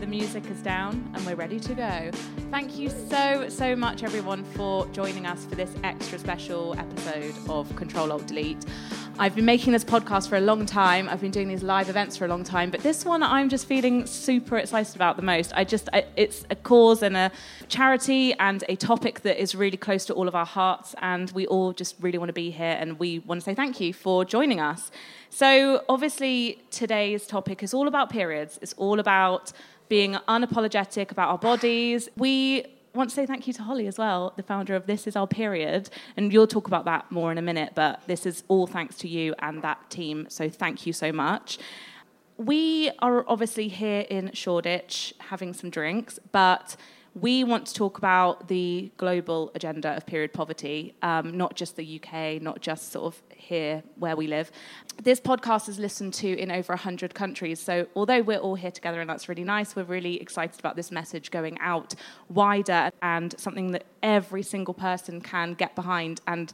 the music is down, and we're ready to go. Thank you so, so much, everyone, for joining us for this extra special episode of Control Alt Delete. I've been making this podcast for a long time. I've been doing these live events for a long time, but this one I'm just feeling super excited about the most. I just, I, it's a cause and a charity and a topic that is really close to all of our hearts, and we all just really want to be here, and we want to say thank you for joining us. So, obviously, today's topic is all about periods. It's all about being unapologetic about our bodies. We want to say thank you to Holly as well, the founder of This Is Our Period. And you'll talk about that more in a minute, but this is all thanks to you and that team. So thank you so much. We are obviously here in Shoreditch having some drinks, but we want to talk about the global agenda of period poverty, um, not just the UK, not just sort of here where we live. This podcast is listened to in over 100 countries. So, although we're all here together and that's really nice, we're really excited about this message going out wider and something that every single person can get behind and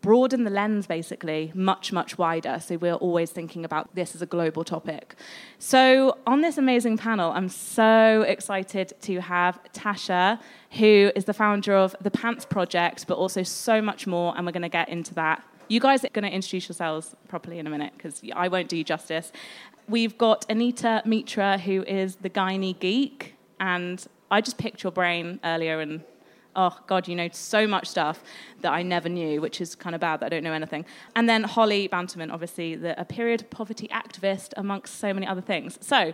broaden the lens basically much, much wider. So we're always thinking about this as a global topic. So on this amazing panel, I'm so excited to have Tasha, who is the founder of the Pants Project, but also so much more, and we're going to get into that. You guys are going to introduce yourselves properly in a minute because I won't do you justice. We've got Anita Mitra, who is the gynae geek, and I just picked your brain earlier and oh god you know so much stuff that i never knew which is kind of bad that i don't know anything. And then holly Bantleman obviously the, a period poverty activist amongst so many other things. So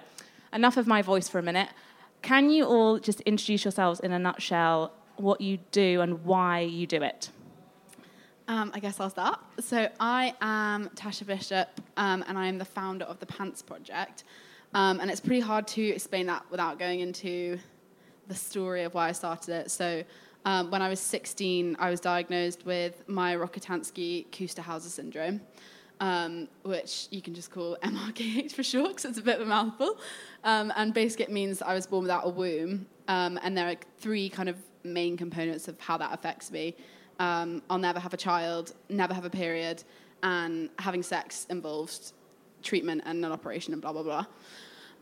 enough of my voice for a minute. Can you all just introduce yourselves in a nutshell what you do and why you do it um, I guess I'll start. So I am Tasha Bishop, um, and I am the founder of the Pants Project. Um, and it's pretty hard to explain that without going into the story of why I started it. So um, when I was 16, I was diagnosed with Mayer-Rokitansky-Kuster-Hauser syndrome, um, which you can just call MRKH for short because it's a bit of a mouthful. Um, and basically, it means I was born without a womb. And there are three kind of main components of how that affects me. Um, I'll never have a child, never have a period, and having sex involves treatment and an operation and blah, blah, blah.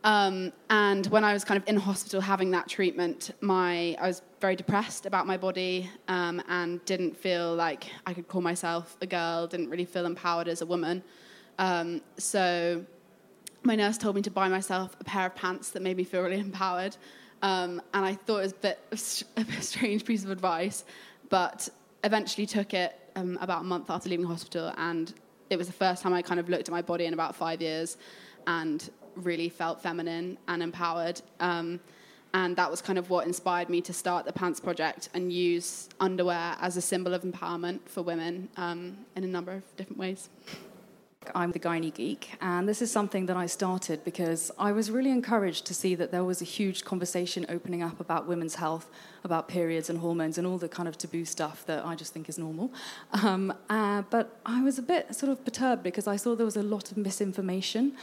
Um, and when I was kind of in hospital having that treatment, my I was very depressed about my body um, and didn't feel like I could call myself a girl. Didn't really feel empowered as a woman. Um, so my nurse told me to buy myself a pair of pants that made me feel really empowered. Um, and I thought it was a bit of a strange piece of advice, but eventually took it um, about a month after leaving hospital, and it was the first time I kind of looked at my body in about five years, and really felt feminine and empowered. Um, and that was kind of what inspired me to start the Pants Project and use underwear as a symbol of empowerment for women um, in a number of different ways. I'm the gynae geek, and this is something that I started because I was really encouraged to see that there was a huge conversation opening up about women's health, about periods and hormones, and all the kind of taboo stuff that I just think is normal. Um, uh, but I was a bit sort of perturbed because I saw there was a lot of misinformation.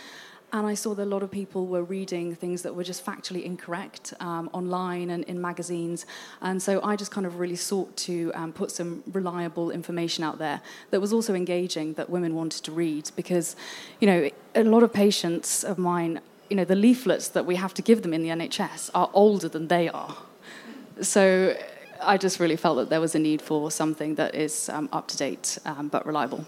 And I saw that a lot of people were reading things that were just factually incorrect um, online and in magazines. And so I just kind of really sought to um, put some reliable information out there that was also engaging, that women wanted to read. Because, you know, a lot of patients of mine, you know, the leaflets that we have to give them in the NHS are older than they are. So I just really felt that there was a need for something that is um, up to date um, but reliable.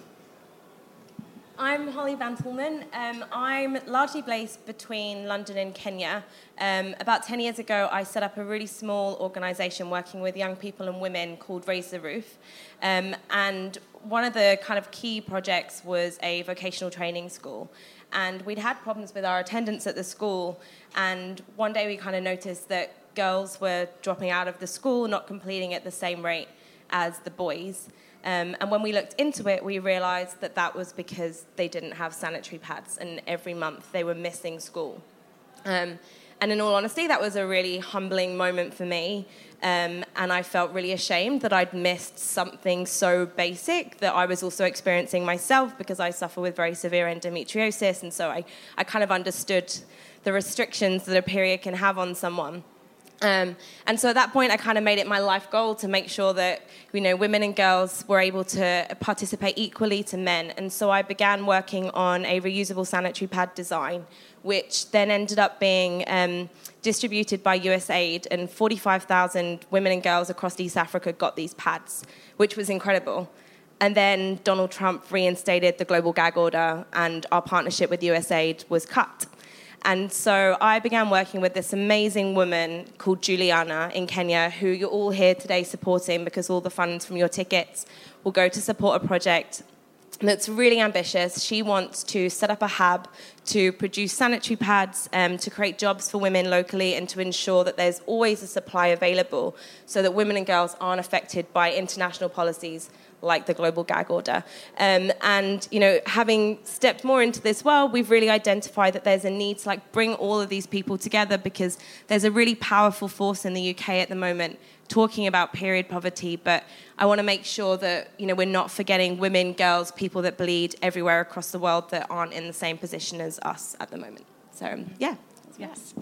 I'm Holly Bantleman. Um, I'm largely based between London and Kenya. Um, about 10 years ago, I set up a really small organisation working with young people and women called Raise the Roof. Um, and one of the kind of key projects was a vocational training school. And we'd had problems with our attendance at the school. And one day we kind of noticed that girls were dropping out of the school, not completing at the same rate as the boys. Um, and when we looked into it, we realised that that was because they didn't have sanitary pads, and every month they were missing school. Um, and in all honesty, that was a really humbling moment for me. Um, and I felt really ashamed that I'd missed something so basic that I was also experiencing myself because I suffer with very severe endometriosis. And so I, I kind of understood the restrictions that a period can have on someone. Um, and so at that point, I kind of made it my life goal to make sure that you know women and girls were able to participate equally to men. And so I began working on a reusable sanitary pad design, which then ended up being um, distributed by USAID, and 45,000 women and girls across East Africa got these pads, which was incredible. And then Donald Trump reinstated the global gag order, and our partnership with USAID was cut. And so I began working with this amazing woman called Juliana in Kenya, who you're all here today supporting because all the funds from your tickets will go to support a project that's really ambitious. She wants to set up a hub to produce sanitary pads, um, to create jobs for women locally, and to ensure that there's always a supply available so that women and girls aren't affected by international policies like the global gag order. Um, and you know, having stepped more into this world, we've really identified that there's a need to like bring all of these people together because there's a really powerful force in the UK at the moment talking about period poverty, but I want to make sure that you know we're not forgetting women, girls, people that bleed everywhere across the world that aren't in the same position as us at the moment. So yeah, yes.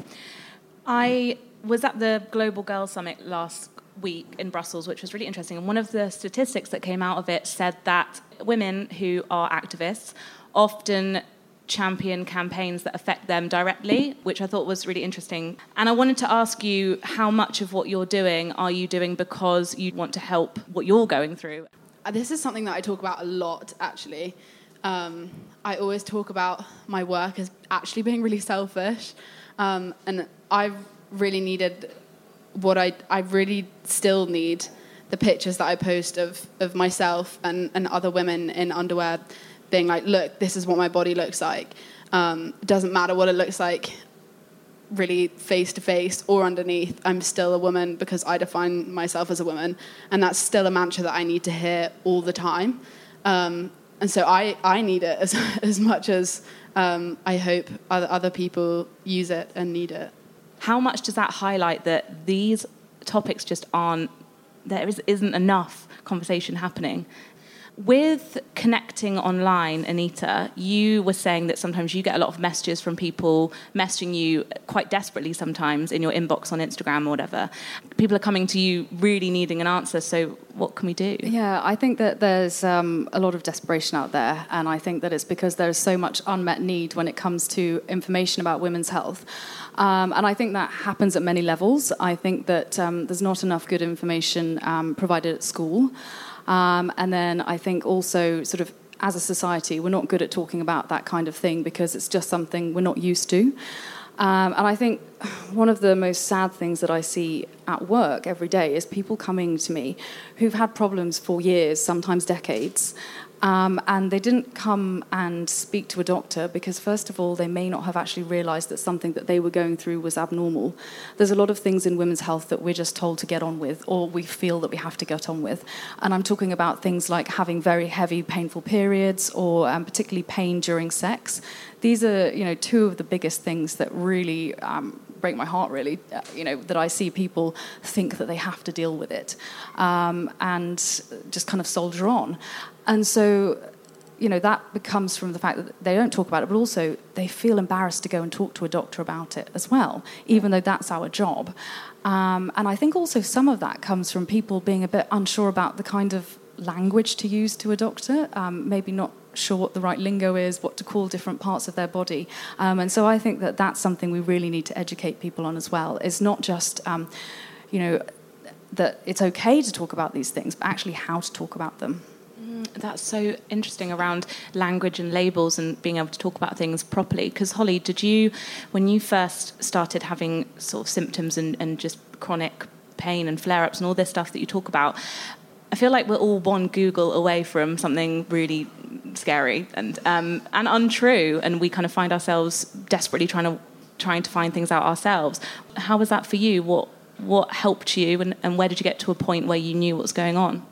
I was at the Global Girls Summit last week in Brussels, which was really interesting. And one of the statistics that came out of it said that women who are activists often champion campaigns that affect them directly, which I thought was really interesting. And I wanted to ask you how much of what you're doing are you doing because you want to help what you're going through? Uh, this is something that I talk about a lot, actually. Um, I always talk about my work as actually being really selfish. Um, and I've really needed what I, I really still need the pictures that I post of, of myself and, and other women in underwear being like, look, this is what my body looks like. Um, doesn't matter what it looks like really face to face or underneath. I'm still a woman because I define myself as a woman. And that's still a mantra that I need to hear all the time. Um, and so I, I need it as, as much as um, I hope other, other people use it and need it how much does that highlight that these topics just aren't there is, isn't enough conversation happening with connecting online, Anita, you were saying that sometimes you get a lot of messages from people messaging you quite desperately sometimes in your inbox on Instagram or whatever. People are coming to you really needing an answer. So, what can we do? Yeah, I think that there's um, a lot of desperation out there. And I think that it's because there's so much unmet need when it comes to information about women's health. Um, and I think that happens at many levels. I think that um, there's not enough good information um, provided at school. Um, and then I think also, sort of, as a society, we're not good at talking about that kind of thing because it's just something we're not used to. Um, and I think one of the most sad things that I see at work every day is people coming to me who've had problems for years, sometimes decades, um, and they didn't come and speak to a doctor because, first of all, they may not have actually realized that something that they were going through was abnormal. There's a lot of things in women's health that we're just told to get on with, or we feel that we have to get on with. And I'm talking about things like having very heavy, painful periods, or um, particularly pain during sex. These are, you know, two of the biggest things that really um, break my heart, really, uh, you know, that I see people think that they have to deal with it um, and just kind of soldier on. And so, you know, that becomes from the fact that they don't talk about it, but also they feel embarrassed to go and talk to a doctor about it as well, even though that's our job. Um, and I think also some of that comes from people being a bit unsure about the kind of language to use to a doctor, um, maybe not sure what the right lingo is, what to call different parts of their body. Um, and so I think that that's something we really need to educate people on as well. Is not just, um, you know, that it's okay to talk about these things, but actually how to talk about them. That's so interesting around language and labels and being able to talk about things properly. Because, Holly, did you, when you first started having sort of symptoms and, and just chronic pain and flare ups and all this stuff that you talk about, I feel like we're all one Google away from something really scary and um, and untrue, and we kind of find ourselves desperately trying to trying to find things out ourselves. How was that for you? What what helped you, and, and where did you get to a point where you knew what was going on?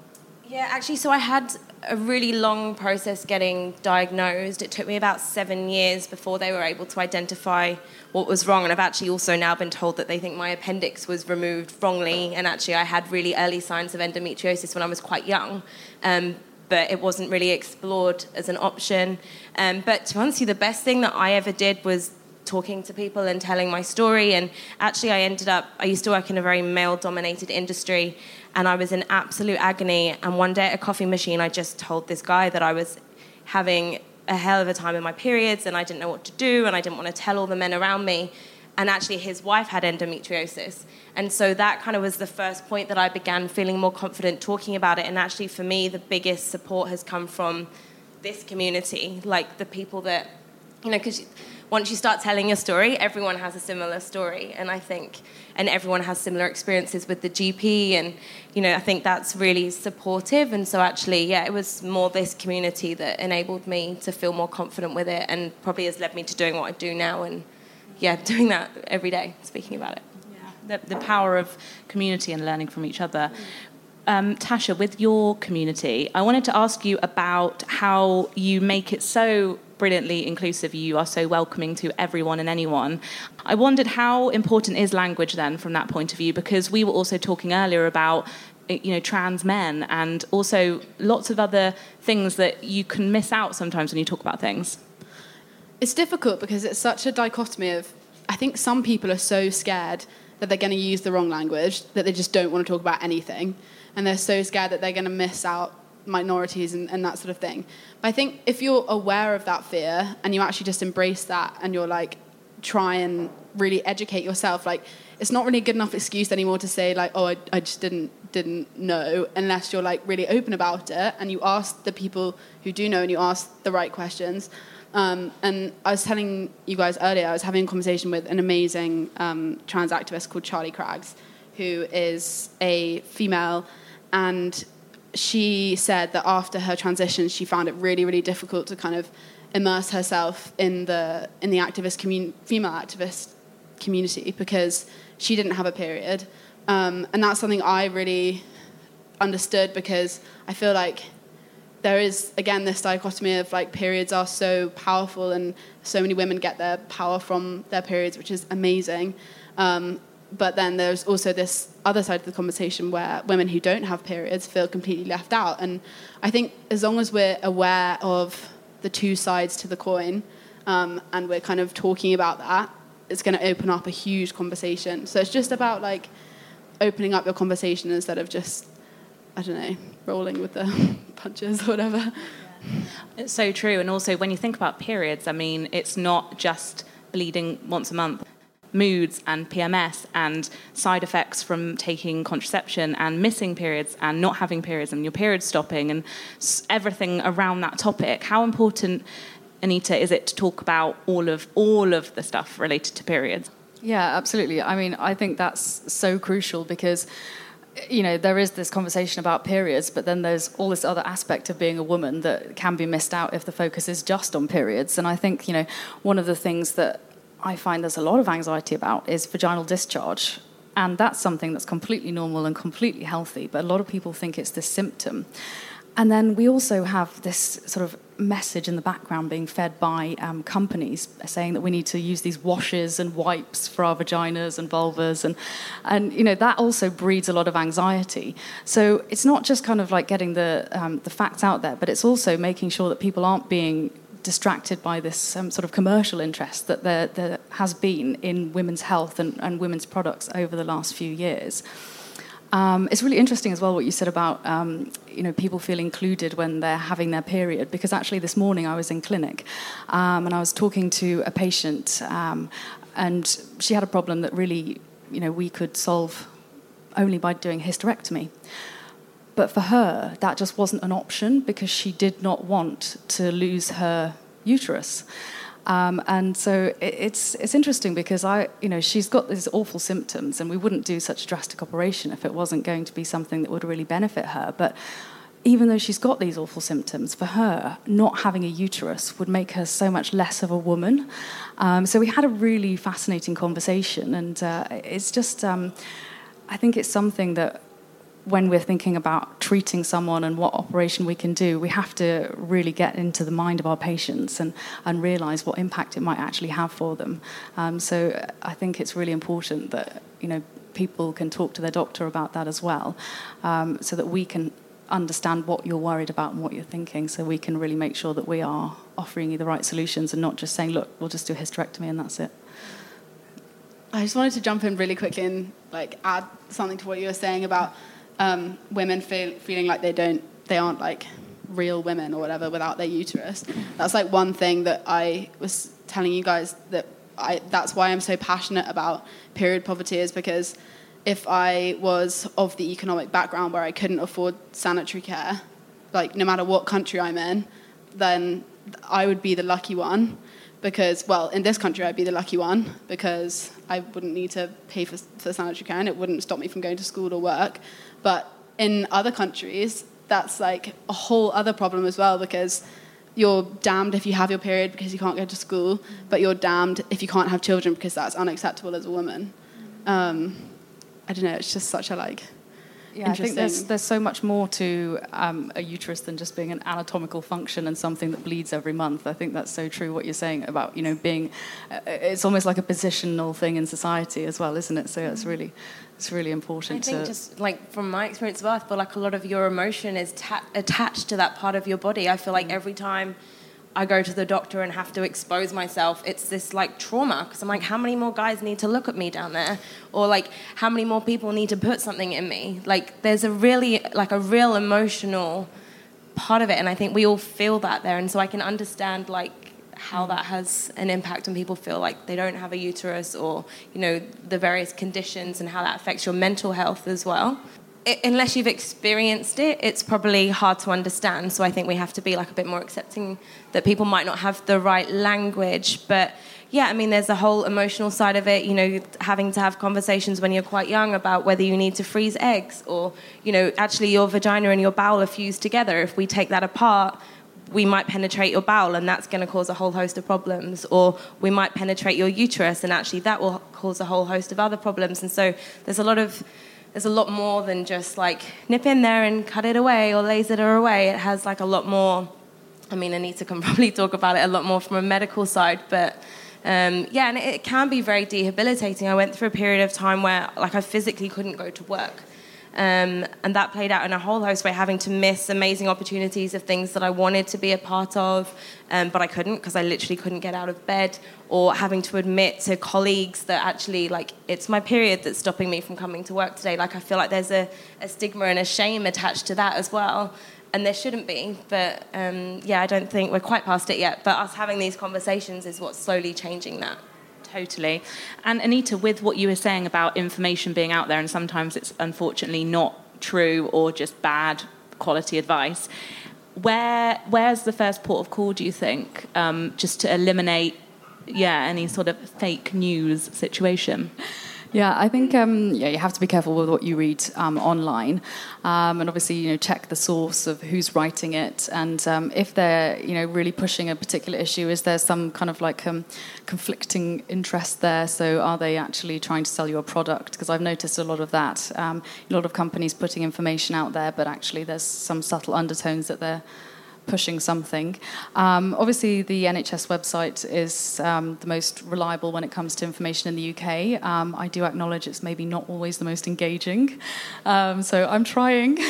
Yeah, actually, so I had a really long process getting diagnosed. It took me about seven years before they were able to identify what was wrong. And I've actually also now been told that they think my appendix was removed wrongly. And actually, I had really early signs of endometriosis when I was quite young. Um, but it wasn't really explored as an option. Um, but to answer you, the best thing that I ever did was talking to people and telling my story. And actually, I ended up, I used to work in a very male dominated industry and I was in absolute agony. And one day at a coffee machine, I just told this guy that I was having a hell of a time in my periods and I didn't know what to do and I didn't want to tell all the men around me. And actually, his wife had endometriosis. And so that kind of was the first point that I began feeling more confident talking about it. And actually, for me, the biggest support has come from this community, like the people that, you know, because once you start telling your story, everyone has a similar story, and I think, and everyone has similar experiences with the GP, and you know, I think that's really supportive. And so, actually, yeah, it was more this community that enabled me to feel more confident with it, and probably has led me to doing what I do now, and yeah, doing that every day, speaking about it. Yeah, the, the power of community and learning from each other. Um, Tasha, with your community, I wanted to ask you about how you make it so brilliantly inclusive. You are so welcoming to everyone and anyone. I wondered how important is language then from that point of view, because we were also talking earlier about eh, you know trans men and also lots of other things that you can miss out sometimes when you talk about things. It's difficult because it's such a dichotomy of I think some people are so scared that they're going to use the wrong language that they just don't want to talk about anything and they're so scared that they're going to miss out minorities and, and that sort of thing. But I think if you're aware of that fear and you actually just embrace that and you're like, try and really educate yourself, like, it's not really a good enough excuse anymore to say like, oh, I, I just didn't didn't know, unless you're like really open about it and you ask the people who do know and you ask the right questions. Um, and I was telling you guys earlier, I was having a conversation with an amazing um, trans activist called Charlie Craggs, who is a female, and she said that after her transition, she found it really, really difficult to kind of immerse herself in the in the activist female activist community because she didn't have a period, um, and that's something I really understood because I feel like there is again this dichotomy of like periods are so powerful and so many women get their power from their periods, which is amazing. Um, but then there's also this other side of the conversation where women who don't have periods feel completely left out. And I think as long as we're aware of the two sides to the coin um, and we're kind of talking about that, it's going to open up a huge conversation. So it's just about like opening up your conversation instead of just, I don't know, rolling with the punches or whatever. It's so true. And also, when you think about periods, I mean, it's not just bleeding once a month moods and PMS and side effects from taking contraception and missing periods and not having periods and your period stopping and everything around that topic. How important, Anita, is it to talk about all of all of the stuff related to periods? Yeah, absolutely. I mean, I think that's so crucial because you know there is this conversation about periods but then there's all this other aspect of being a woman that can be missed out if the focus is just on periods and i think you know one of the things that I find there's a lot of anxiety about is vaginal discharge. And that's something that's completely normal and completely healthy, but a lot of people think it's this symptom. And then we also have this sort of message in the background being fed by um, companies saying that we need to use these washes and wipes for our vaginas and vulvas, and and you know that also breeds a lot of anxiety. So it's not just kind of like getting the um, the facts out there, but it's also making sure that people aren't being distracted by this um, sort of commercial interest that there, there has been in women's health and, and, women's products over the last few years. Um, it's really interesting as well what you said about um, you know people feel included when they're having their period because actually this morning I was in clinic um, and I was talking to a patient um, and she had a problem that really you know we could solve only by doing hysterectomy. But for her, that just wasn't an option because she did not want to lose her uterus. Um, and so it, it's it's interesting because I you know she's got these awful symptoms and we wouldn't do such a drastic operation if it wasn't going to be something that would really benefit her. But even though she's got these awful symptoms, for her, not having a uterus would make her so much less of a woman. Um, so we had a really fascinating conversation, and uh, it's just, um, I think it's something that when we're thinking about treating someone and what operation we can do, we have to really get into the mind of our patients and, and realize what impact it might actually have for them. Um, so I think it's really important that you know people can talk to their doctor about that as well, um, so that we can understand what you're worried about and what you're thinking so we can really make sure that we are offering you the right solutions and not just saying, look, we'll just do a hysterectomy and that's it. I just wanted to jump in really quickly and like add something to what you were saying about um, women feel, feeling like they don't, they aren't like real women or whatever without their uterus. That's like one thing that I was telling you guys that I, that's why I'm so passionate about period poverty is because if I was of the economic background where I couldn't afford sanitary care, like no matter what country I'm in, then I would be the lucky one because, well, in this country, I'd be the lucky one because I wouldn't need to pay for, for sanitary care and it wouldn't stop me from going to school or work. But in other countries, that's like a whole other problem as well because you're damned if you have your period because you can't go to school, but you're damned if you can't have children because that's unacceptable as a woman. Um, I don't know, it's just such a like yeah, I think there's there's so much more to um, a uterus than just being an anatomical function and something that bleeds every month. I think that's so true. What you're saying about you know being, uh, it's almost like a positional thing in society as well, isn't it? So it's really it's really important. I think to just like from my experience of birth, but like a lot of your emotion is ta- attached to that part of your body. I feel like mm. every time I go to the doctor and have to expose myself, it's this like trauma because I'm like, how many more guys need to look at me down there, or like how many more people need to put something in me? Like there's a really like a real emotional part of it, and I think we all feel that there, and so I can understand like how that has an impact when people feel like they don't have a uterus or you know the various conditions and how that affects your mental health as well unless you've experienced it, it's probably hard to understand. So I think we have to be like a bit more accepting that people might not have the right language. But yeah, I mean, there's a whole emotional side of it. You know, having to have conversations when you're quite young about whether you need to freeze eggs or, you know, actually your vagina and your bowel are fused together. If we take that apart, we might penetrate your bowel and that's going to cause a whole host of problems or we might penetrate your uterus and actually that will cause a whole host of other problems and so there's a lot of there's a lot more than just like nip in there and cut it away or laser it away. It has like a lot more. I mean, Anita can probably talk about it a lot more from a medical side, but um, yeah, and it, it can be very debilitating. I went through a period of time where like I physically couldn't go to work. Um, and that played out in a whole host way, having to miss amazing opportunities of things that I wanted to be a part of, um, but I couldn't because I literally couldn't get out of bed, or having to admit to colleagues that actually, like, it's my period that's stopping me from coming to work today. Like, I feel like there's a, a stigma and a shame attached to that as well. And there shouldn't be, but um, yeah, I don't think we're quite past it yet. But us having these conversations is what's slowly changing that. Totally. And Anita, with what you were saying about information being out there, and sometimes it's unfortunately not true or just bad quality advice, where where's the first port of call, do you think, um, just to eliminate, yeah, any sort of fake news situation? Yeah, I think um, yeah, you have to be careful with what you read um, online, um, and obviously you know check the source of who's writing it, and um, if they're you know really pushing a particular issue, is there some kind of like um, conflicting interest there? So are they actually trying to sell you a product? Because I've noticed a lot of that, um, a lot of companies putting information out there, but actually there's some subtle undertones that they're pushing something. Um, obviously, the NHS website is um, the most reliable when it comes to information in the UK. Um, I do acknowledge it's maybe not always the most engaging, um, so I'm trying.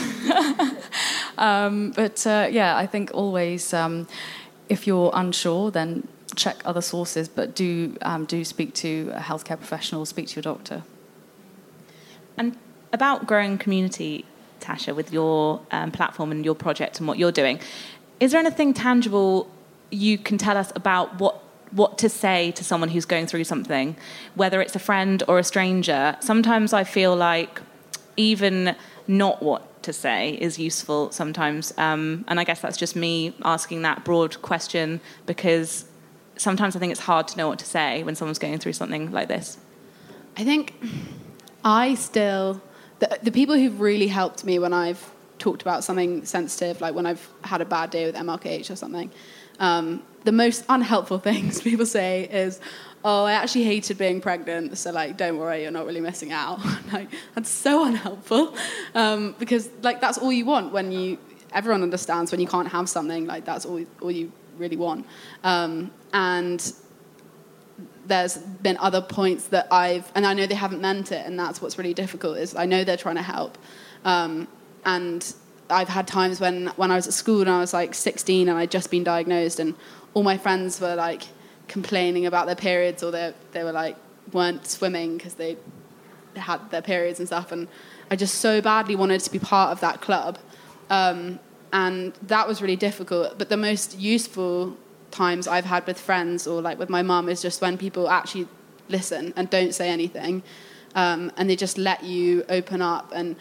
Um, but uh, yeah, I think always, um, if you're unsure, then check other sources, but do do speak to a healthcare professional, speak to your doctor. And about growing community, Tasha, with your um, platform and your project and what you're doing is there anything tangible you can tell us about what what to say to someone who's going through something, whether it's a friend or a stranger? Sometimes I feel like even not what to say is useful sometimes, um, and I guess that's just me asking that broad question because sometimes I think it's hard to know what to say when someone's going through something like this. I think I still the, the people who've really helped me when I've talked about something sensitive, like when I've had a bad day with MRKH or something, um, the most unhelpful things people say is, "Oh, I actually hated being pregnant, so like, don't worry, you're not really missing out." like, that's so unhelpful um, because like that's all you want when you. Everyone understands when you can't have something like that's all all you really want, um, and there's been other points that I've, and I know they haven't meant it, and that's what's really difficult. Is I know they're trying to help, um, and I've had times when, when I was at school and I was like 16 and I'd just been diagnosed, and all my friends were like complaining about their periods or they, they were like weren't swimming because they had their periods and stuff. And I just so badly wanted to be part of that club. Um, and that was really difficult. But the most useful times I've had with friends or like with my mum is just when people actually listen and don't say anything. Um, and they just let you open up and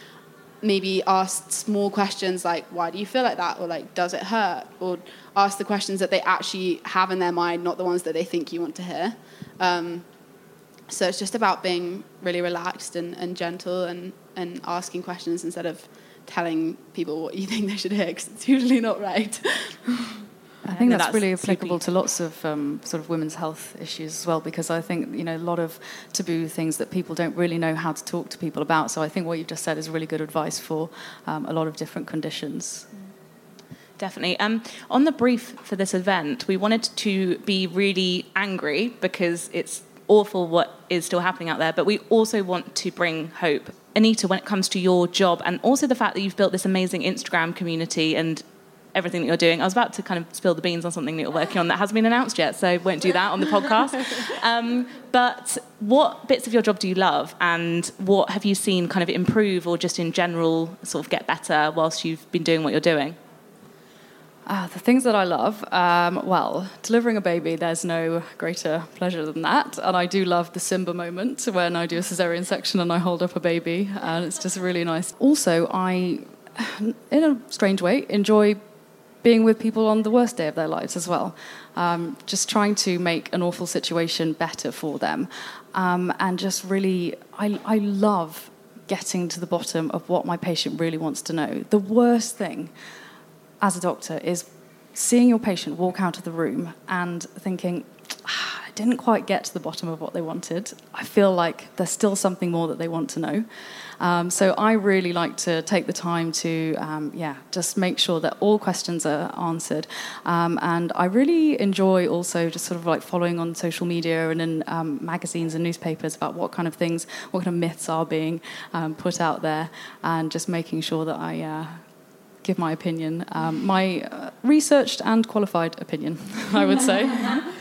maybe ask small questions like why do you feel like that? or like does it hurt? or ask the questions that they actually have in their mind not the ones that they think you want to hear. Um, so it's just about being really relaxed and, and gentle and, and asking questions instead of telling people what you think they should hear because it's usually not right I think that's, that's, really applicable to lots of um, sort of women's health issues as well, because I think you know a lot of taboo things that people don't really know how to talk to people about. So I think what you've just said is really good advice for um, a lot of different conditions. Definitely. Um, on the brief for this event, we wanted to be really angry because it's awful what is still happening out there, but we also want to bring hope. Anita, when it comes to your job and also the fact that you've built this amazing Instagram community and everything that you're doing. I was about to kind of spill the beans on something that you're working on that hasn't been announced yet, so won't do that on the podcast. Um, but what bits of your job do you love, and what have you seen kind of improve or just in general sort of get better whilst you've been doing what you're doing? Ah, the things that I love, um, well, delivering a baby, there's no greater pleasure than that. And I do love the Simba moment when I do a cesarean section and I hold up a baby, and it's just really nice. Also, I, in a strange way, enjoy being with people on the worst day of their lives as well. Um, just trying to make an awful situation better for them. Um, and just really, I, I love getting to the bottom of what my patient really wants to know. The worst thing as a doctor is seeing your patient walk out of the room and thinking, didn't quite get to the bottom of what they wanted. I feel like there's still something more that they want to know. Um, so I really like to take the time to, um, yeah, just make sure that all questions are answered. Um, and I really enjoy also just sort of like following on social media and in um, magazines and newspapers about what kind of things, what kind of myths are being um, put out there, and just making sure that I. Uh, give my opinion, um, my uh, researched and qualified opinion, I would say.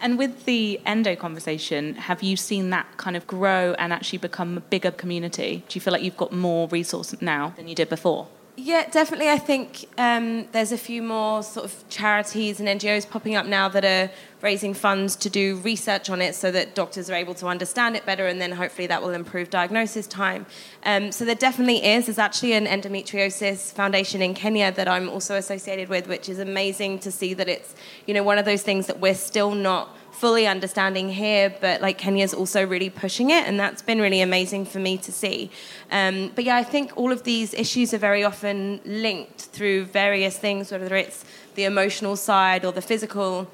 And with the endo conversation, have you seen that kind of grow and actually become a bigger community? Do you feel like you've got more resource now than you did before? Yeah, definitely. I think um, there's a few more sort of charities and NGOs popping up now that are raising funds to do research on it so that doctors are able to understand it better and then hopefully that will improve diagnosis time. Um, so there definitely is. There's actually an endometriosis foundation in Kenya that I'm also associated with, which is amazing to see that it's, you know, one of those things that we're still not fully understanding here, but like Kenya's also really pushing it, and that's been really amazing for me to see. Um, but yeah, I think all of these issues are very often linked through various things, whether it's the emotional side or the physical.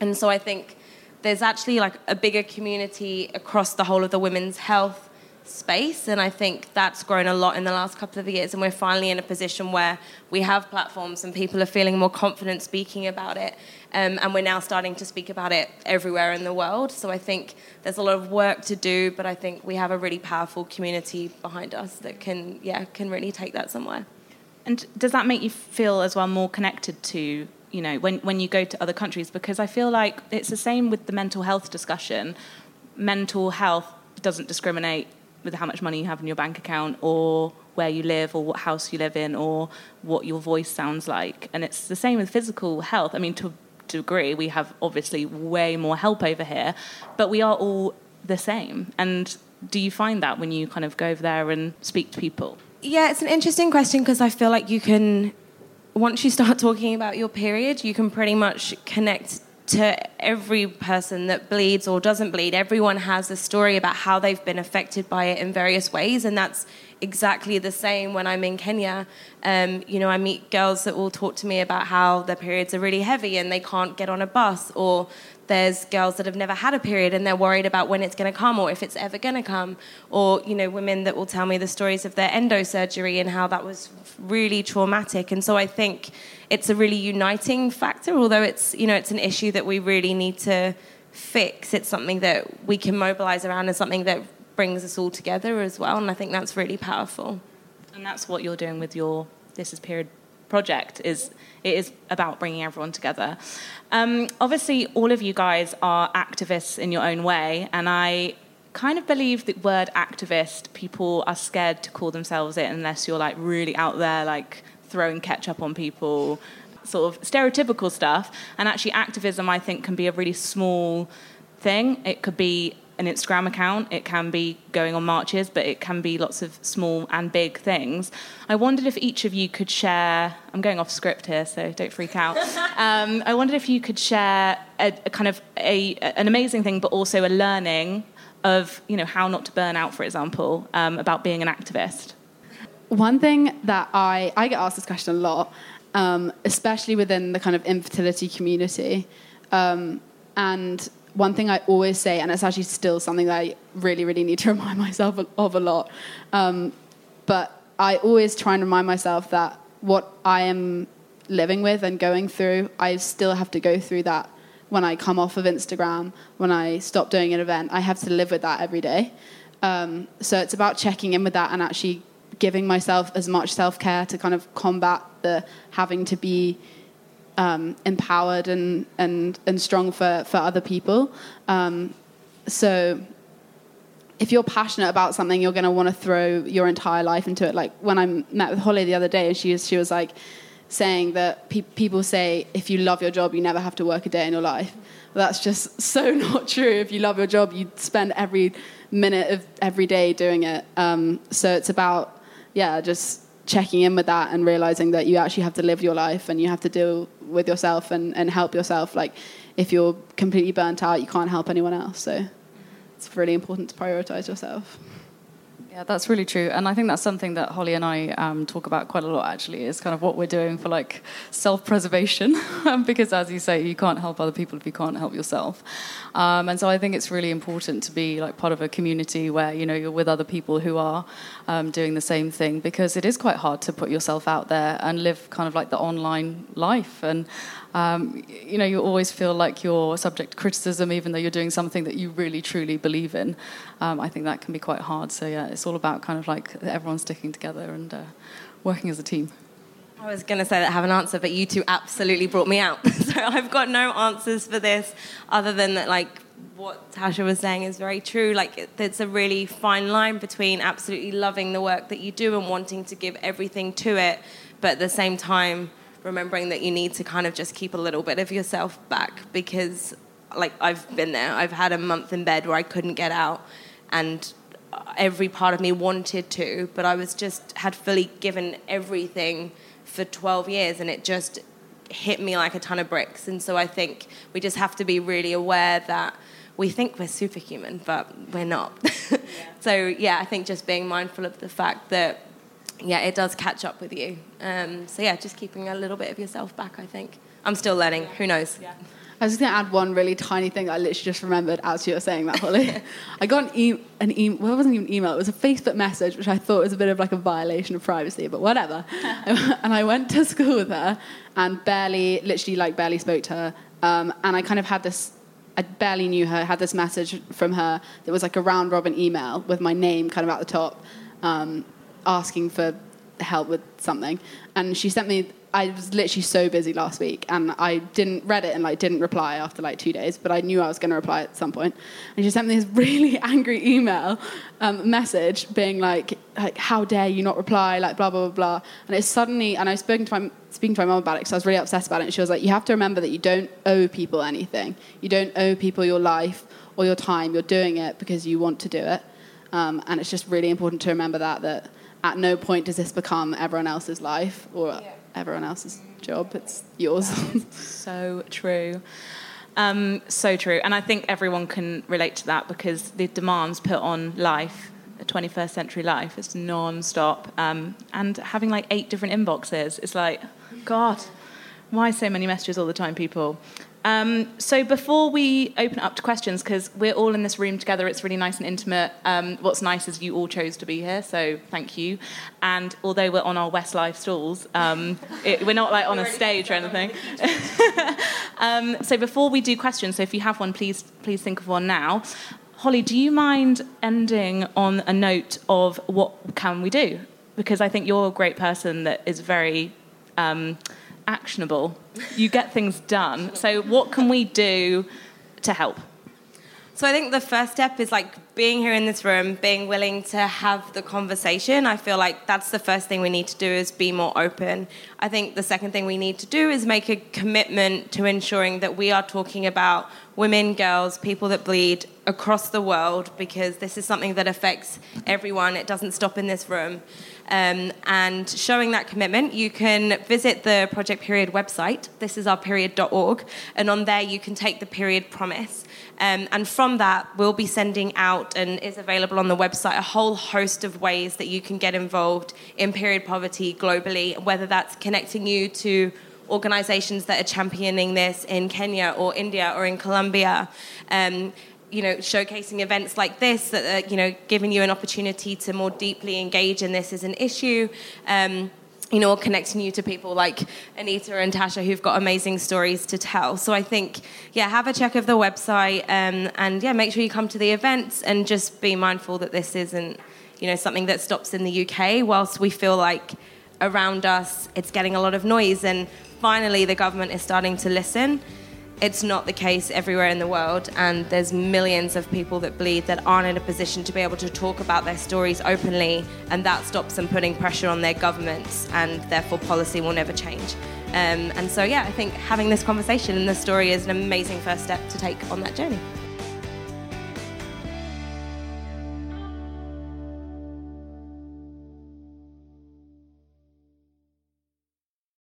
And so I think there's actually like a bigger community across the whole of the women's health space and i think that's grown a lot in the last couple of years and we're finally in a position where we have platforms and people are feeling more confident speaking about it um, and we're now starting to speak about it everywhere in the world. So i think there's a lot of work to do but i think we have a really powerful community behind us that can yeah can really take that somewhere. And does that make you feel as well more connected to you know when, when you go to other countries? Because i feel like it's the same with the mental health discussion. Mental health doesn't discriminate with how much money you have in your bank account or where you live or what house you live in or what your voice sounds like. And it's the same with physical health. I mean, to a degree, we have obviously way more help over here, but we are all the same. And do you find that when you kind of go over there and speak to people? Yeah, it's an interesting question because I feel like you can, once you start talking about your period, you can pretty much connect to every person that bleeds or doesn't bleed. Everyone has a story about how they've been affected by it in various ways, and that's exactly the same when I'm in Kenya. Um, you know, I meet girls that will talk to me about how their periods are really heavy and they can't get on a bus, or there's girls that have never had a period and they're worried about when it's going to come or if it's ever going to come. Or, you know, women that will tell me the stories of their endo surgery and how that was really traumatic. And so I think it's a really uniting factor, although it's, you know, it's an issue that we really need to fix. It's something that we can mobilize around and something that brings us all together as well. And I think that's really powerful. And that's what you're doing with your This Is Period project is it is about bringing everyone together. Um, obviously, all of you guys are activists in your own way, and I kind of believe the word activist, people are scared to call themselves it unless you're like really out there, like throwing ketchup on people, sort of stereotypical stuff. And actually, activism, I think, can be a really small thing. It could be an Instagram account, it can be going on marches, but it can be lots of small and big things. I wondered if each of you could share, I'm going off script here, so don't freak out. Um, I wondered if you could share a, a kind of a, an amazing thing, but also a learning of you know how not to burn out, for example, um, about being an activist. One thing that I I get asked this question a lot, um, especially within the kind of infertility community, um, and one thing I always say, and it's actually still something that I really really need to remind myself of a lot, um, but I always try and remind myself that what I am living with and going through, I still have to go through that when I come off of Instagram, when I stop doing an event, I have to live with that every day. Um, so it's about checking in with that and actually giving myself as much self care to kind of combat the having to be um, empowered and, and, and strong for, for other people. Um, so if you're passionate about something, you're going to want to throw your entire life into it. Like when I met with Holly the other day, and she was, she was like, saying that pe- people say if you love your job, you never have to work a day in your life. That's just so not true. If you love your job, you spend every minute of every day doing it. Um, so it's about, yeah, just checking in with that and realizing that you actually have to live your life and you have to deal with yourself and, and help yourself. Like, if you're completely burnt out, you can't help anyone else. So it's really important to prioritize yourself. Yeah, that's really true, and I think that's something that Holly and I um, talk about quite a lot. Actually, is kind of what we're doing for like self-preservation, because as you say, you can't help other people if you can't help yourself. Um, and so I think it's really important to be like part of a community where you know you're with other people who are um, doing the same thing, because it is quite hard to put yourself out there and live kind of like the online life and um, you know, you always feel like you're subject to criticism, even though you're doing something that you really truly believe in. Um, I think that can be quite hard. So yeah, it's all about kind of like everyone sticking together and uh, working as a team. I was going to say that I have an answer, but you two absolutely brought me out. so I've got no answers for this other than that, like, what Tasha was saying is very true. Like, it's a really fine line between absolutely loving the work that you do and wanting to give everything to it, but at the same time, remembering that you need to kind of just keep a little bit of yourself back because like I've been there. I've had a month in bed where I couldn't get out and every part of me wanted to, but I was just had fully given everything for 12 years and it just hit me like a ton of bricks. And so I think we just have to be really aware that we think we're superhuman, but we're not. yeah. so yeah, I think just being mindful of the fact that yeah, it does catch up with you. Um, so yeah, just keeping a little bit of yourself back. I think I'm still learning. Who knows? Yeah. I was just going to add one really tiny thing that I literally just remembered as you were saying that, Holly. I got an, e- an email, well, it wasn't even an email, it was a Facebook message, which I thought was a bit of like a violation of privacy, but whatever. and I went to school with her and barely, literally like barely spoke to her. Um, and I kind of had this, I barely knew her, had this message from her that was like a round robin email with my name kind of at the top. Um, asking for help with something, and she sent me. I was literally so busy last week, and I didn't read it and like didn't reply after like two days. But I knew I was going to reply at some point, and she sent me this really angry email um, message, being like, like, "How dare you not reply?" Like blah blah blah blah. And it's suddenly, and I was speaking to my speaking to my mom about it because I was really upset about it. And she was like, "You have to remember that you don't owe people anything. You don't owe people your life or your time. You're doing it because you want to do it." Um, and it's just really important to remember that that at no point does this become everyone else's life or yeah. everyone else's job. It's yours. so true. Um, so true. And I think everyone can relate to that because the demands put on life, the 21st century life, is non stop. Um, and having like eight different inboxes, it's like, God, why so many messages all the time, people? Um, so before we open up to questions, because we're all in this room together, it's really nice and intimate. Um, what's nice is you all chose to be here, so thank you. And although we're on our Westlife stalls, um, it, we're not like on a stage or anything. Um, so before we do questions, so if you have one, please please think of one now. Holly, do you mind ending on a note of what can we do? because I think you're a great person that is very um, actionable. You get things done. So, what can we do to help? So I think the first step is like being here in this room, being willing to have the conversation. I feel like that's the first thing we need to do is be more open. I think the second thing we need to do is make a commitment to ensuring that we are talking about women, girls, people that bleed across the world because this is something that affects everyone. It doesn't stop in this room. Um, and showing that commitment, you can visit the Project Period website. This is our period.org. And on there, you can take the period promise. Um, and from that, we'll be sending out and is available on the website a whole host of ways that you can get involved in period poverty globally, whether that's connecting you to organizations that are championing this in Kenya or India or in Colombia. Um, you know, showcasing events like this that are, you know, giving you an opportunity to more deeply engage in this as an issue. Um, you know, connecting you to people like Anita and Tasha who've got amazing stories to tell. So I think, yeah, have a check of the website um, and yeah, make sure you come to the events and just be mindful that this isn't, you know, something that stops in the UK. Whilst we feel like around us it's getting a lot of noise and finally the government is starting to listen it's not the case everywhere in the world, and there's millions of people that bleed that aren't in a position to be able to talk about their stories openly, and that stops them putting pressure on their governments, and therefore policy will never change. Um, and so, yeah, I think having this conversation and this story is an amazing first step to take on that journey.